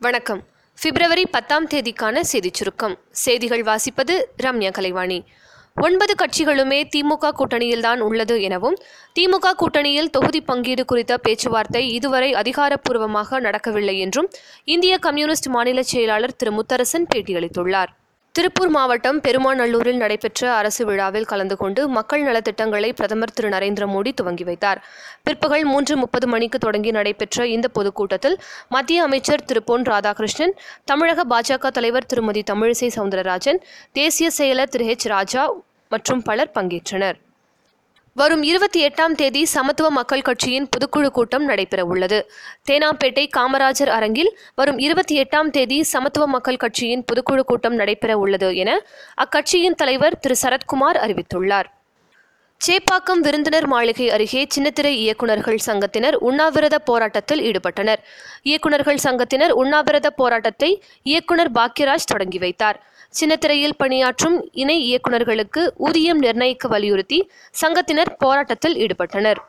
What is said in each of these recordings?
வணக்கம். பிப்ரவரி பத்தாம் தேதிக்கான செய்திச் சுருக்கம். செய்திகள் வாசிப்பது ரம்யா கலைவாணி. ஒன்பது கட்சிகளுமே திமுக கூட்டணியில்தான் உள்ளது எனவும் திமுக கூட்டணியில் தொகுதி பங்கீடு குறித்த பேச்சுவார்த்தை இதுவரை அதிகாரப்பூர்வமாக நடக்கவில்லை என்றும் இந்திய கம்யூனிஸ்ட் மாநில செயலாளர் திரு முத்தரசன் பேட்டியளித்துள்ளார். திருப்பூர் மாவட்டம் பெருமாநல்லூரில் நடைபெற்ற அரசு விழாவில் கலந்து கொண்டு மக்கள் நலத்திட்டங்களை பிரதமர் திரு நரேந்திர மோடி துவங்கி வைத்தார். பிற்பகல் மூன்று முப்பது மணிக்கு தொடங்கி நடைபெற்ற இந்த பொதுக்கூட்டத்தில் மத்திய அமைச்சர் திரு பொன் ராதாகிருஷ்ணன் தமிழக பாஜக தலைவர் திருமதி தமிழிசை சவுந்தரராஜன் தேசிய செயலர் திரு ஹெச் ராஜா மற்றும் பலர் பங்கேற்றனர். வரும் இருபத்தி எட்டாம் தேதி சமத்துவ மக்கள் கட்சியின் பொதுக்குழு கூட்டம் நடைபெற உள்ளது தேனாம்பேட்டை காமராஜர் அரங்கில் வரும் இருபத்தி எட்டாம் தேதி சமத்துவ மக்கள் கட்சியின் பொதுக்குழு கூட்டம் நடைபெற உள்ளது என அக்கட்சியின் தலைவர் திரு. சரத்குமார் அறிவித்துள்ளார். சேப்பாக்கம் விருந்தினர் மாளிகை அருகே சின்னத்திரை இயக்குநர்கள் சங்கத்தினர் உண்ணாவிரத போராட்டத்தில் ஈடுபட்டனர். இயக்குநர்கள் சங்கத்தினர் உண்ணாவிரத போராட்டத்தை இயக்குனர் பாக்யராஜ் தொடங்கி வைத்தார். சின்னத்திரையில் பணியாற்றும் இணை இயக்குநர்களுக்கு ஊதியம் நிர்ணயிக்க வலியுறுத்தி சங்கத்தினர் போராட்டத்தில் ஈடுபட்டனர்.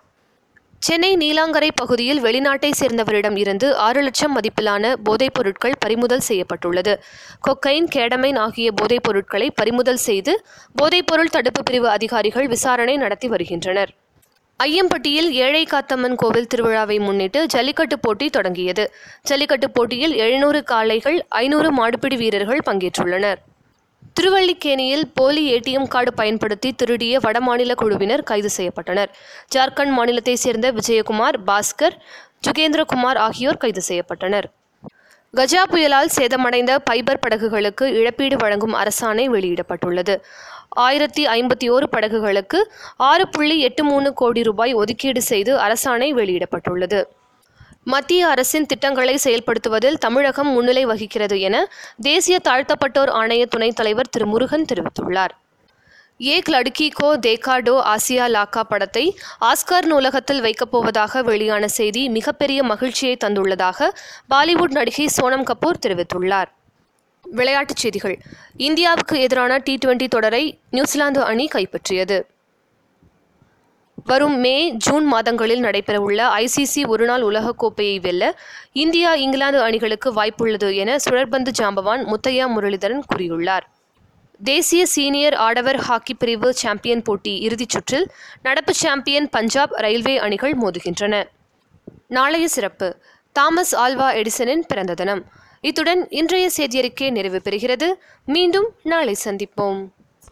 சென்னை நீலாங்கரை பகுதியில் வெளிநாட்டை சேர்ந்தவரிடம் இருந்து ஆறு லட்சம் மதிப்பிலான போதைப் பொருட்கள் பறிமுதல் செய்யப்பட்டுள்ளது. கொக்கைன் கேடமைன் ஆகிய போதைப் பொருட்களை பறிமுதல் செய்து போதைப்பொருள் தடுப்பு பிரிவு அதிகாரிகள் விசாரணை நடத்தி வருகின்றனர். ஐயம்பட்டியில் ஏழை காத்தம்மன் கோவில் திருவிழாவை முன்னிட்டு ஜல்லிக்கட்டு போட்டி தொடங்கியது. ஜல்லிக்கட்டு போட்டியில் எழுநூறு காளைகள் ஐநூறு மாடுபிடி வீரர்கள் பங்கேற்றுள்ளனர். திருவள்ளிக்கேணியில் போலி ஏடிஎம் கார்டு பயன்படுத்தி திருடிய வடமாநில குழுவினர் கைது செய்யப்பட்டனர். ஜார்க்கண்ட் மாநிலத்தைச் சேர்ந்த விஜயகுமார் பாஸ்கர் ஜுகேந்திரகுமார் ஆகியோர் கைது செய்யப்பட்டனர். கஜா புயலால் சேதமடைந்த பைபர் படகுகளுக்கு இழப்பீடு வழங்கும் அரசாணை வெளியிடப்பட்டுள்ளது. ஆயிரத்தி ஐம்பத்தி ஓரு படகுகளுக்கு ஆறு புள்ளி எட்டு மூணு கோடி ரூபாய் ஒதுக்கீடு செய்து அரசாணை வெளியிடப்பட்டுள்ளது. மத்திய அரசின் திட்டங்களை செயல்படுத்துவதில் தமிழகம் முன்னிலை வகிக்கிறது என தேசிய தாழ்த்தப்பட்டோர் ஆணைய துணைத் தலைவர் திரு முருகன் தெரிவித்துள்ளார். ஏக் லடுக்கி கோ தேகாடோ ஆசியா லாக்கா படத்தை ஆஸ்கார் நூலகத்தில் வைக்கப் போவதாக வெளியான செய்தி மிகப்பெரிய மகிழ்ச்சியை தந்துள்ளதாக பாலிவுட் நடிகை சோனம் கபூர் தெரிவித்துள்ளார். விளையாட்டுச் செய்திகள். இந்தியாவுக்கு எதிரான டி டுவெண்டி தொடரை நியூசிலாந்து அணி கைப்பற்றியது. வரும் மே ஜூன் மாதங்களில் நடைபெறவுள்ள ஐசிசி ஒருநாள் உலகக்கோப்பையை வெல்ல இந்தியா இங்கிலாந்து அணிகளுக்கு வாய்ப்புள்ளது என சுழற்பந்து ஜாம்பவான் முத்தையா முரளிதரன் கூறியுள்ளார். தேசிய சீனியர் ஆடவர் ஹாக்கி பிரிவு சாம்பியன் போட்டி இறுதிச் சுற்றில் நடப்பு சாம்பியன் பஞ்சாப் ரயில்வே அணிகள் மோதுகின்றன. நாளைய சிறப்பு தாமஸ் ஆல்வா எடிசனின் பிறந்த தினம். இத்துடன் இன்றைய செய்தியறிக்கை நிறைவு பெறுகிறது. மீண்டும் நாளை சந்திப்போம்.